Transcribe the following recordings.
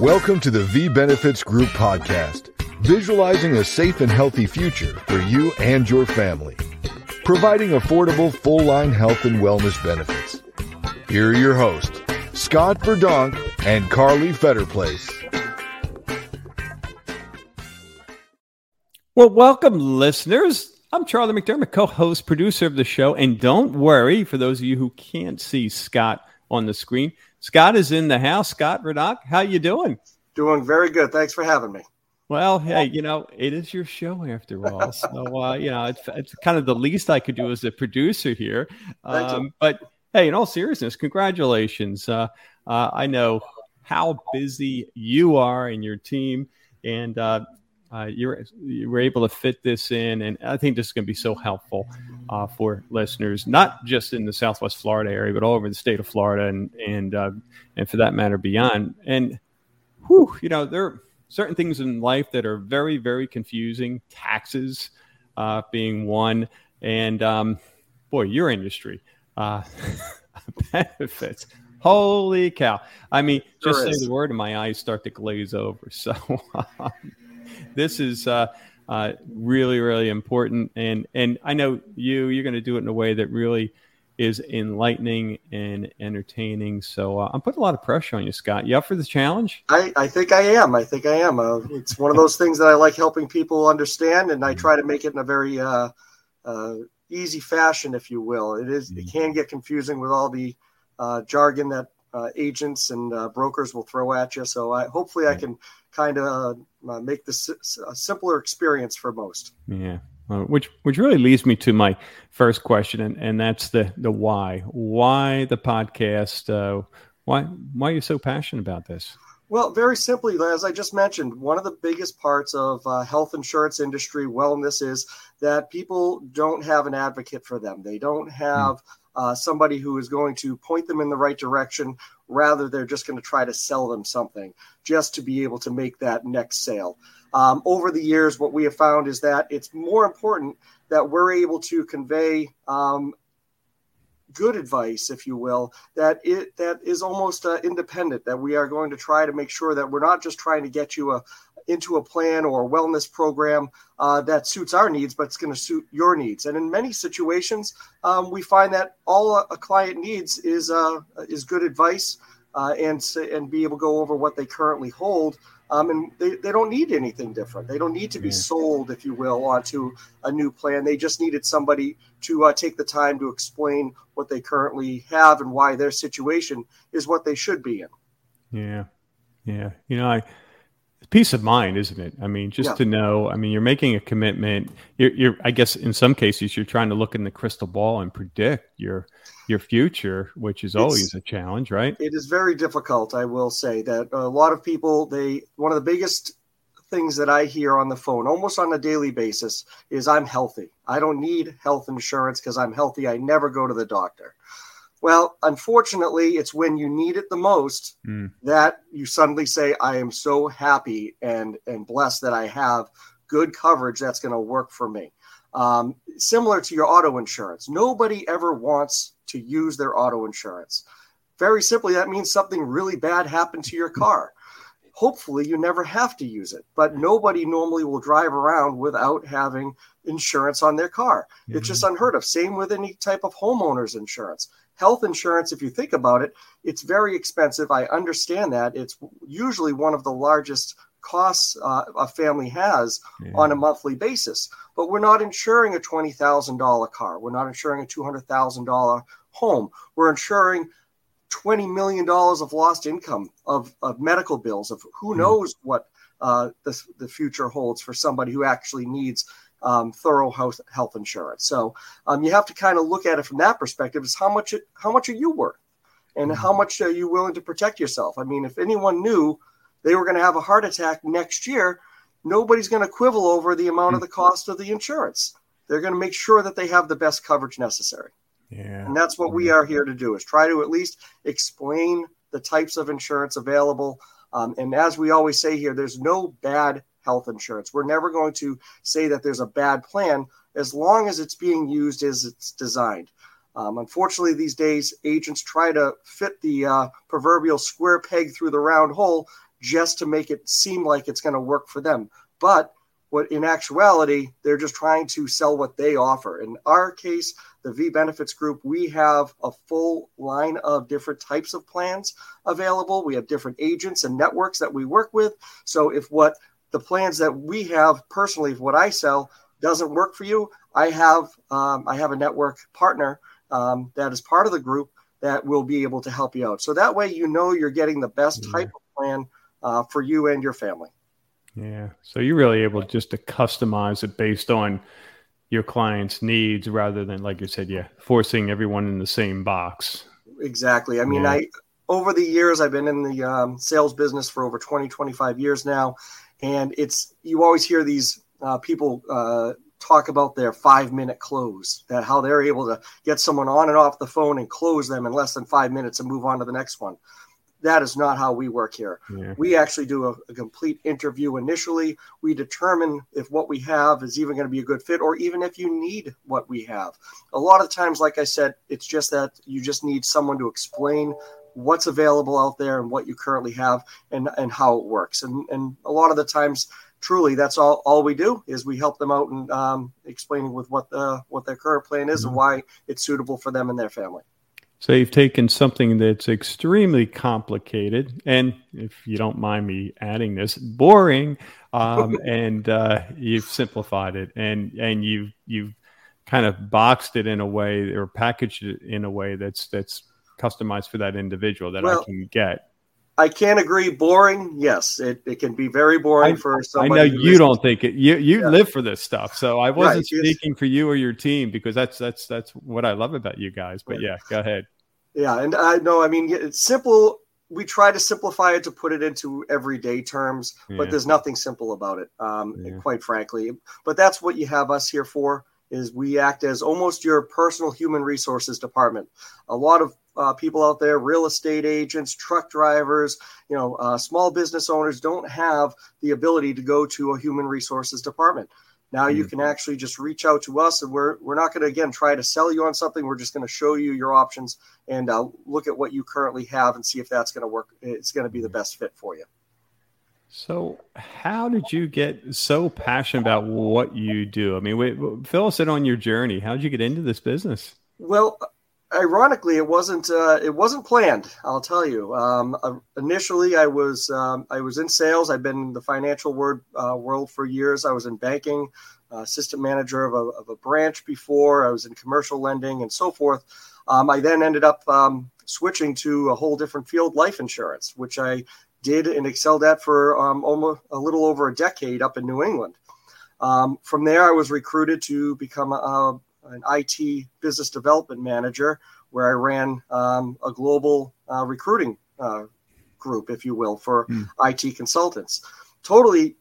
Welcome to the V Benefits Group podcast, visualizing a safe and healthy future for you and your family, providing affordable full line health and wellness benefits. Here are your hosts, Scott Verdonck and Carly Fetterplace. Well, welcome, listeners. I'm Charlie McDermott, co-host, producer of the show, and don't worry for those of you who can't see Scott on the screen. Scott is in the house. Scott Radock, how you doing? Doing very good. Thanks for having me. Well, hey, you know, it is your show after all. So, uh, you know, it's, it's kind of the least I could do as a producer here. Um, but hey, in all seriousness, congratulations. Uh, uh, I know how busy you are and your team, and uh, uh, you're you were able to fit this in, and I think this is going to be so helpful uh, for listeners, not just in the Southwest Florida area, but all over the state of Florida, and and uh, and for that matter beyond. And whew, you know, there are certain things in life that are very very confusing. Taxes uh, being one, and um, boy, your industry uh, benefits. Holy cow! I mean, just say the word, and my eyes start to glaze over. So. um, this is uh, really really important and and i know you you're going to do it in a way that really is enlightening and entertaining so uh, i'm putting a lot of pressure on you scott you up for the challenge I, I think I am. I think I am. Uh, it's one of those things that I like helping people understand, and I try to make it in a very uh, uh, easy fashion, if you will. It is. It can get confusing with all the uh, jargon that uh, agents and uh, brokers will throw at you. So I, hopefully, I can kind of uh, make this a simpler experience for most. yeah Uh, which which really leads me to my first question and, and that's the the why why the podcast uh, why why are you so passionate about this Well, very simply, as I just mentioned, one of the biggest parts of uh, health insurance industry wellness is that people don't have an advocate for them. They don't have uh, somebody who is going to point them in the right direction. Rather, they're just going to try to sell them something just to be able to make that next sale. Um, over the years, what we have found is that it's more important that we're able to convey um, good advice, if you will, that it that is almost uh, independent. That we are going to try to make sure that we're not just trying to get you a into a plan or a wellness program uh, that suits our needs, but it's going to suit your needs. And in many situations, um, we find that all a, a client needs is uh, is good advice uh, and and be able to go over what they currently hold. Um, and they, they don't need anything different. They don't need to be Yeah. sold, if you will, onto a new plan. They just needed somebody to uh, take the time to explain what they currently have and why their situation is what they should be in. Yeah, yeah. You know, I peace of mind, isn't it? I mean, just Yeah. to know. I mean, you're making a commitment. You're, you're. I guess in some cases, you're trying to look in the crystal ball and predict your your future, which is It's- always a challenge, right? It is very difficult, I will say that a lot of people they one of the biggest things that I hear on the phone almost on a daily basis is I'm healthy. I don't need health insurance because I'm healthy. I never go to the doctor. Well, unfortunately, it's when you need it the most Mm. that you suddenly say I am so happy and and blessed that I have good coverage that's going to work for me. Um, similar to your auto insurance, nobody ever wants to use their auto insurance. Very simply, that means something really bad happened to your car. Hopefully, you never have to use it, but nobody normally will drive around without having insurance on their car. It's just unheard of. Same with any type of homeowner's insurance. Health insurance, if you think about it, it's very expensive. I understand that. It's usually one of the largest costs uh, a family has Yeah. on a monthly basis. But we're not insuring a $20,000 car. We're not insuring a $200,000 home. We're insuring $20 million of lost income of, of medical bills, of who Hmm. knows what uh, the, the future holds for somebody who actually needs um, thorough health, health insurance. So um, you have to kind of look at it from that perspective is how much, it, how much are you worth? And how much are you willing to protect yourself? I mean, if anyone knew they were going to have a heart attack next year, nobody's going to quibble over the amount of the cost of the insurance. They're going to make sure that they have the best coverage necessary. Yeah. And that's what we are here to do is try to at least explain the types of insurance available. Um, and as we always say here, there's no bad health insurance. We're never going to say that there's a bad plan as long as it's being used as it's designed. Um, unfortunately, these days, agents try to fit the uh, proverbial square peg through the round hole just to make it seem like it's going to work for them. But what in actuality, they're just trying to sell what they offer. In our case, the V Benefits Group, we have a full line of different types of plans available. We have different agents and networks that we work with. So if what the plans that we have personally, if what I sell doesn't work for you, I have um, I have a network partner um, that is part of the group that will be able to help you out. So that way, you know you're getting the best yeah. type of plan uh, for you and your family. Yeah. So you're really able just to customize it based on your client's needs rather than, like you said, yeah, forcing everyone in the same box. Exactly. I mean, yeah. I over the years I've been in the um, sales business for over 20, 25 years now, and it's you always hear these uh, people uh, talk about their five minute close that how they're able to get someone on and off the phone and close them in less than five minutes and move on to the next one that is not how we work here. Yeah. We actually do a, a, complete interview initially. We determine if what we have is even going to be a good fit or even if you need what we have. A lot of times, like I said, it's just that you just need someone to explain what's available out there and what you currently have and, and how it works. And, and a lot of the times, truly, that's all, all we do is we help them out and um, explaining with what the, what their current plan is mm-hmm. and why it's suitable for them and their family. So you've taken something that's extremely complicated, and if you don't mind me adding this, boring, um, and uh, you've simplified it, and and you've you've kind of boxed it in a way or packaged it in a way that's that's customized for that individual that well, I can get. I can't agree. Boring, yes, it, it can be very boring I, for somebody. I know you don't think it. You you yeah. live for this stuff, so I wasn't right, speaking for you or your team because that's that's that's what I love about you guys. But right. yeah, go ahead. Yeah, and I know. I mean, it's simple. We try to simplify it to put it into everyday terms, yeah. but there's nothing simple about it, um, yeah. quite frankly. But that's what you have us here for. Is we act as almost your personal human resources department. A lot of uh, people out there, real estate agents, truck drivers, you know, uh, small business owners don't have the ability to go to a human resources department. Now you mm-hmm. can actually just reach out to us, and we're we're not going to again try to sell you on something. We're just going to show you your options and uh, look at what you currently have and see if that's going to work. It's going to be the best fit for you. So, how did you get so passionate about what you do? I mean, wait, fill us in on your journey. How did you get into this business? Well, ironically, it wasn't uh, it wasn't planned. I'll tell you. Um, uh, initially, I was um, I was in sales. I've been in the financial word, uh, world for years. I was in banking, uh, assistant manager of a, of a, branch before. I was in commercial lending and so forth. Um, I then ended up um, switching to a whole different field, life insurance, which I did and excelled at for um, almost a little over a decade up in New England. Um, from there, I was recruited to become a, an IT business development manager, where I ran um, a global uh, recruiting uh, group, if you will, for mm. IT consultants. Totally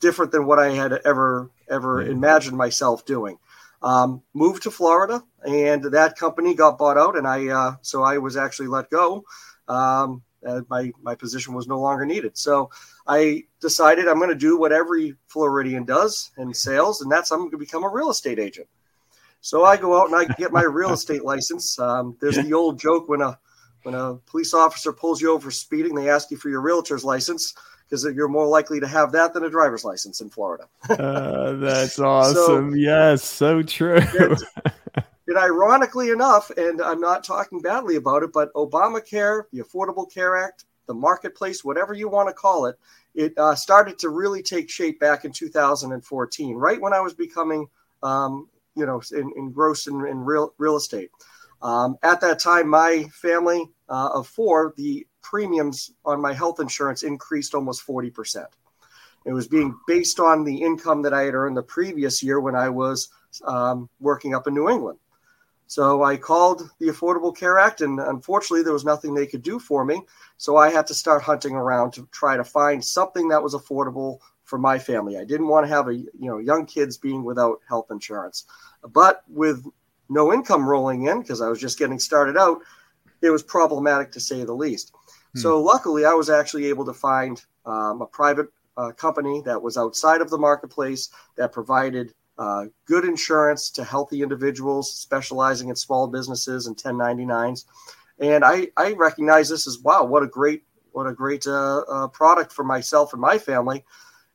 different than what I had ever ever mm. imagined myself doing. Um, moved to Florida, and that company got bought out, and I uh, so I was actually let go. Um, my my position was no longer needed. So I decided I'm going to do what every Floridian does in sales, and that's I'm going to become a real estate agent. So I go out and I get my real estate license. Um, there's the old joke when a when a police officer pulls you over for speeding, they ask you for your realtor's license because you're more likely to have that than a driver's license in Florida. uh, that's awesome. So, yes, so true. and, and ironically enough, and I'm not talking badly about it, but Obamacare, the Affordable Care Act, the marketplace, whatever you want to call it, it uh, started to really take shape back in 2014, right when I was becoming um, you know, in, engrossed in, in real real estate. Um, at that time, my family uh, of four, the premiums on my health insurance increased almost forty percent. It was being based on the income that I had earned the previous year when I was um, working up in New England. So I called the Affordable Care Act, and unfortunately, there was nothing they could do for me. So I had to start hunting around to try to find something that was affordable for my family. I didn't want to have a you know young kids being without health insurance, but with no income rolling in because I was just getting started out, it was problematic to say the least. Hmm. So luckily, I was actually able to find um, a private uh, company that was outside of the marketplace that provided uh, good insurance to healthy individuals specializing in small businesses and 1099s. And I, I recognize this as wow, what a great what a great uh, uh, product for myself and my family.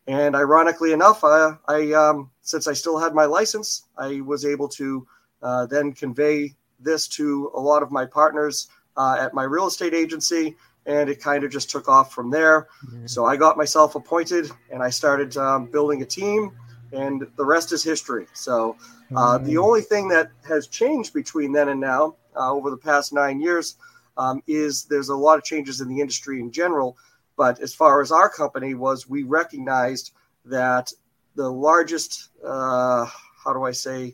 And ironically enough, I, I um, since I still had my license, I was able to uh, then convey this to a lot of my partners uh, at my real estate agency, and it kind of just took off from there. Mm-hmm. So I got myself appointed, and I started um, building a team, and the rest is history. So uh, mm-hmm. the only thing that has changed between then and now, uh, over the past nine years, um, is there's a lot of changes in the industry in general. But as far as our company was, we recognized that the largest, uh, how do I say,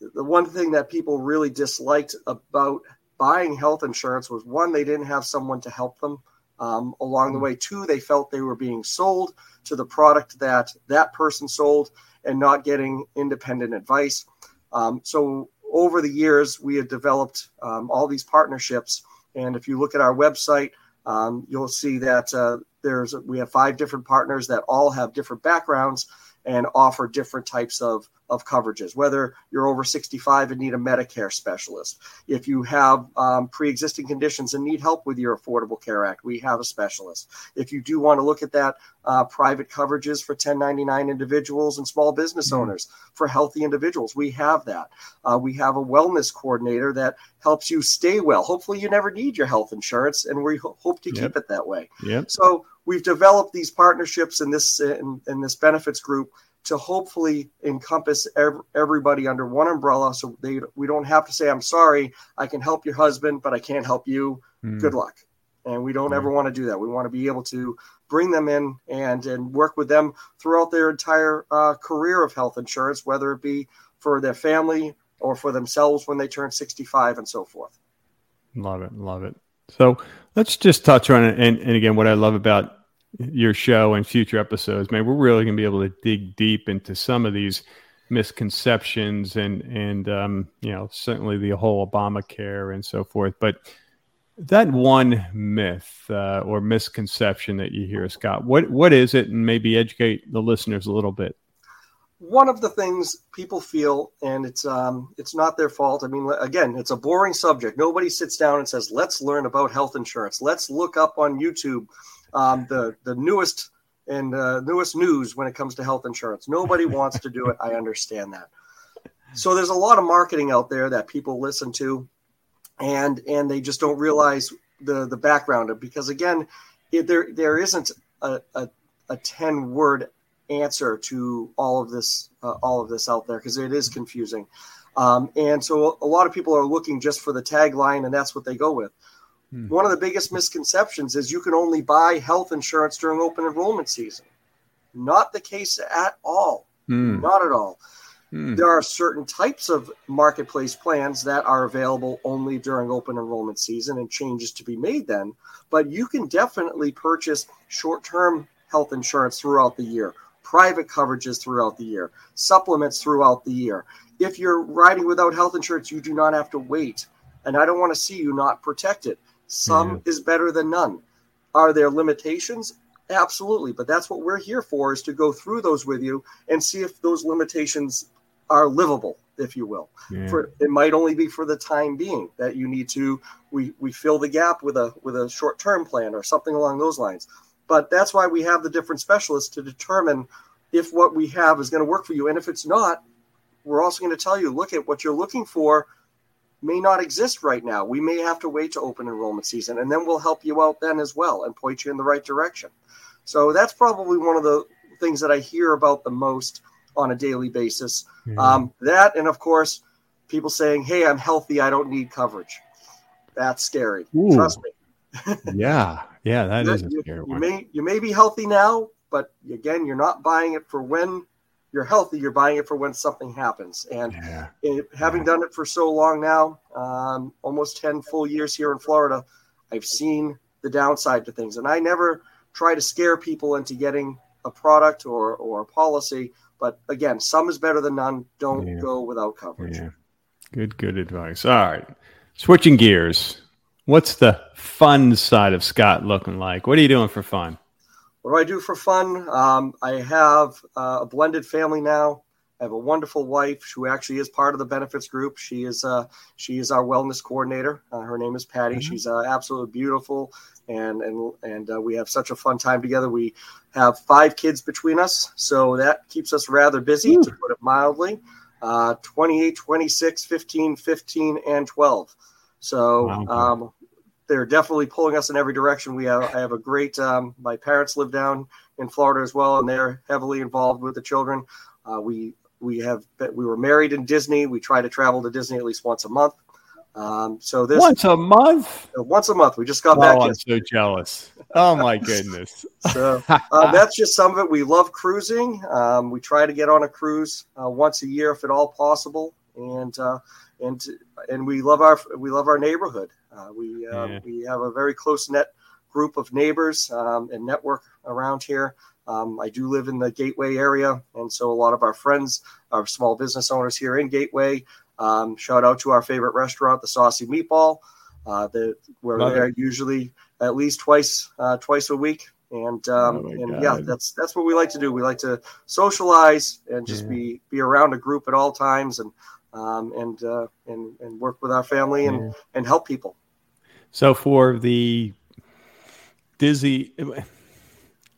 the one thing that people really disliked about buying health insurance was one, they didn't have someone to help them um, along the mm. way. Two, they felt they were being sold to the product that that person sold and not getting independent advice. Um, so over the years, we had developed um, all these partnerships. And if you look at our website, um, you'll see that uh, there's we have five different partners that all have different backgrounds and offer different types of of coverages, whether you're over 65 and need a Medicare specialist. If you have um, pre existing conditions and need help with your Affordable Care Act, we have a specialist. If you do want to look at that, uh, private coverages for 1099 individuals and small business mm-hmm. owners for healthy individuals, we have that. Uh, we have a wellness coordinator that helps you stay well. Hopefully, you never need your health insurance, and we ho- hope to yep. keep it that way. Yep. So, we've developed these partnerships in this in, in this benefits group to hopefully encompass everybody under one umbrella. So they we don't have to say i'm sorry i can help your husband but i can't help you. Mm. good luck. And we don't mm. ever want to do that. We want to be able to bring them in and and work with them throughout their entire uh, career of health insurance whether it be for their family or for themselves when they turn 65 and so forth. Love it love it so let's just touch on it and, and again what i love about your show and future episodes, man, we're really going to be able to dig deep into some of these misconceptions and and um, you know certainly the whole Obamacare and so forth. But that one myth uh, or misconception that you hear, Scott, what what is it, and maybe educate the listeners a little bit. One of the things people feel, and it's um, it's not their fault. I mean, again, it's a boring subject. Nobody sits down and says, "Let's learn about health insurance. Let's look up on YouTube." um, the the newest and uh, newest news when it comes to health insurance. Nobody wants to do it. I understand that. So there's a lot of marketing out there that people listen to, and and they just don't realize the the background of because again, it, there there isn't a, a, a ten word answer to all of this uh, all of this out there because it is confusing. Um, and so a lot of people are looking just for the tagline, and that's what they go with. Hmm. One of the biggest misconceptions is you can only buy health insurance during open enrollment season. Not the case at all. Hmm. Not at all. Hmm. There are certain types of marketplace plans that are available only during open enrollment season and changes to be made then. But you can definitely purchase short term health insurance throughout the year, private coverages throughout the year, supplements throughout the year. If you're riding without health insurance, you do not have to wait. And I don't want to see you not protected. Some is better than none. Are there limitations? Absolutely. But that's what we're here for is to go through those with you and see if those limitations are livable, if you will. Yeah. For it might only be for the time being that you need to we we fill the gap with a with a short term plan or something along those lines. But that's why we have the different specialists to determine if what we have is going to work for you. And if it's not, we're also going to tell you, look at what you're looking for may not exist right now. We may have to wait to open enrollment season, and then we'll help you out then as well and point you in the right direction. So that's probably one of the things that I hear about the most on a daily basis. Mm-hmm. Um, that, and of course, people saying, "Hey, I'm healthy. I don't need coverage." That's scary. Ooh. Trust me. yeah, yeah, that is a scary you, one. You may you may be healthy now, but again, you're not buying it for when you're healthy, you're buying it for when something happens. And yeah. it, having yeah. done it for so long now, um, almost 10 full years here in Florida, I've seen the downside to things. And I never try to scare people into getting a product or, or a policy. But again, some is better than none. Don't yeah. go without coverage. Good, good advice. All right. Switching gears. What's the fun side of Scott looking like? What are you doing for fun? What do I do for fun? Um, I have uh, a blended family now. I have a wonderful wife who actually is part of the benefits group. She is uh, she is our wellness coordinator. Uh, her name is Patty. Mm-hmm. She's uh, absolutely beautiful, and and and uh, we have such a fun time together. We have five kids between us, so that keeps us rather busy, Ooh. to put it mildly. Uh, 28, 26, 15, 15, and 12. So wow. um, they're definitely pulling us in every direction. We have I have a great. Um, my parents live down in Florida as well, and they're heavily involved with the children. Uh, we we have we were married in Disney. We try to travel to Disney at least once a month. Um, so this once a month, uh, once a month. We just got oh, back. I'm so jealous. Oh my goodness. so uh, that's just some of it. We love cruising. Um, we try to get on a cruise uh, once a year if at all possible, and uh, and and we love our we love our neighborhood. Uh, we yeah. we have a very close net group of neighbors um, and network around here. Um, I do live in the Gateway area, and so a lot of our friends are small business owners here in Gateway. Um, shout out to our favorite restaurant, the Saucy Meatball. Uh, the, we're Love there it. usually at least twice uh, twice a week, and um, oh and God. yeah, that's that's what we like to do. We like to socialize and just yeah. be be around a group at all times, and um, and uh, and and work with our family and yeah. and help people. So for the Disney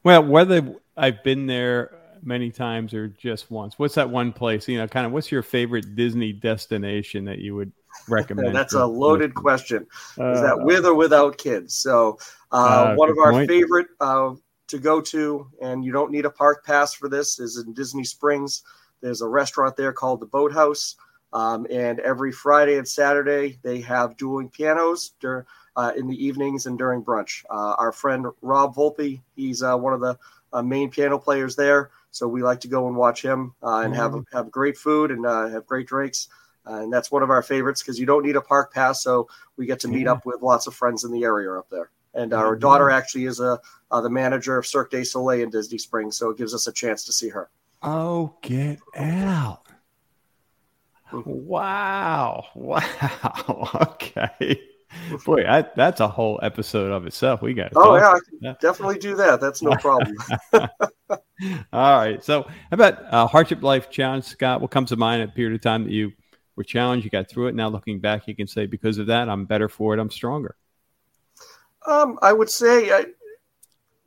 well, whether I've been there many times or just once, what's that one place? You know, kind of what's your favorite Disney destination that you would recommend? That's a loaded question. Uh, Is that with or without kids? So, uh, uh, one of our point. favorite uh, to go to, and you don't need a park pass for this, is in Disney Springs. There's a restaurant there called the Boathouse. Um, and every Friday and Saturday, they have dueling pianos. During, uh, in the evenings and during brunch. Uh, our friend Rob Volpe, he's uh, one of the uh, main piano players there, so we like to go and watch him uh, and mm-hmm. have have great food and uh, have great drinks. and that's one of our favorites because you don't need a park pass, so we get to meet yeah. up with lots of friends in the area up there. And our mm-hmm. daughter actually is a the manager of Cirque du Soleil in Disney Springs, so it gives us a chance to see her. Oh, get out! Wow! Wow! Okay. Boy, I, that's a whole episode of itself. We got. Oh yeah, I can definitely do that. That's no problem. All right. So, how about uh, hardship life challenge, Scott? What comes to mind at a period of time that you were challenged, you got through it. Now, looking back, you can say because of that, I'm better for it. I'm stronger. Um, I would say, I,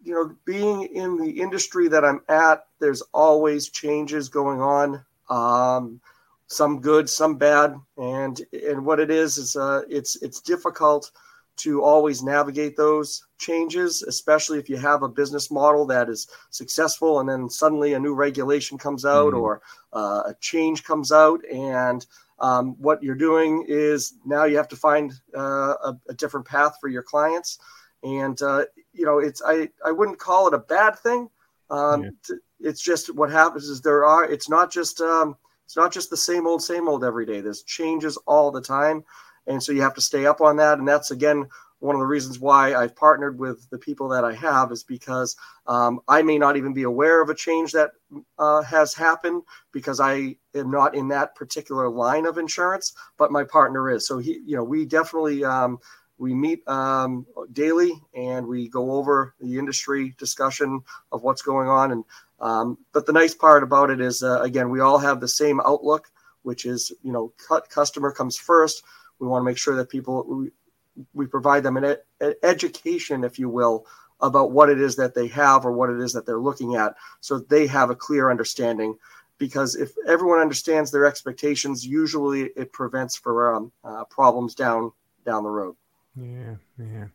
you know, being in the industry that I'm at, there's always changes going on. Um, some good, some bad, and and what it is is uh, it's it's difficult to always navigate those changes, especially if you have a business model that is successful and then suddenly a new regulation comes out mm-hmm. or uh, a change comes out and um, what you're doing is now you have to find uh, a, a, different path for your clients and uh, you know it's I, I wouldn't call it a bad thing um, yeah. it's just what happens is there are it's not just um, it's not just the same old, same old every day. There's changes all the time. And so you have to stay up on that. And that's, again, one of the reasons why I've partnered with the people that I have is because um, I may not even be aware of a change that uh, has happened because I am not in that particular line of insurance, but my partner is. So he, you know, we definitely um, we meet um, daily and we go over the industry discussion of what's going on and um, but the nice part about it is, uh, again, we all have the same outlook, which is, you know, customer comes first. We want to make sure that people, we, we provide them an, an education, if you will, about what it is that they have or what it is that they're looking at so they have a clear understanding. Because if everyone understands their expectations usually it prevents for um, uh, problems down down the road. Yeah yeah.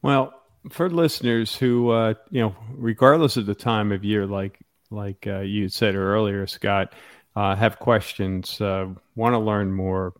Well for listeners who uh, you know, regardless of the time of year, like like uh, you said earlier, Scott, uh, have questions, uh, want to learn more,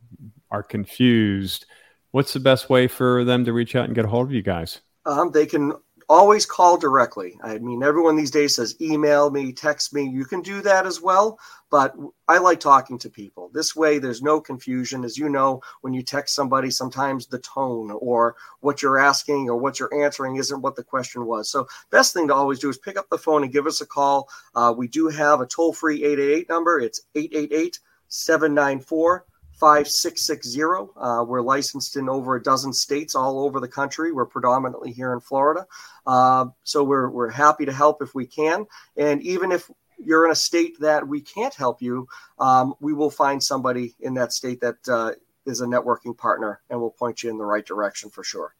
are confused. What's the best way for them to reach out and get a hold of you guys? Um, they can always call directly. I mean, everyone these days says email me, text me. You can do that as well, but I like talking to people. This way, there's no confusion. As you know, when you text somebody, sometimes the tone or what you're asking or what you're answering isn't what the question was. So, best thing to always do is pick up the phone and give us a call. Uh, we do have a toll free 888 number, it's 888 794 5660. Uh, we're licensed in over a dozen states all over the country. We're predominantly here in Florida. Uh, so we're, we're happy to help if we can. And even if you're in a state that we can't help you, um, we will find somebody in that state that uh, is a networking partner and will point you in the right direction for sure.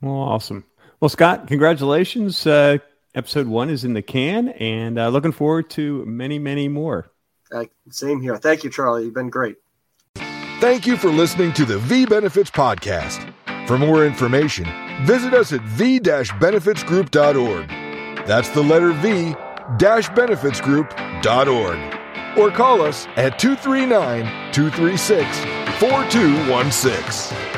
Well, awesome. Well, Scott, congratulations. Uh, episode one is in the can, and uh, looking forward to many, many more. Uh, same here. Thank you, Charlie. You've been great. Thank you for listening to the V Benefits Podcast. For more information, visit us at v-benefitsgroup.org. That's the letter V benefitsgroup.org. Or call us at 239 236 4216.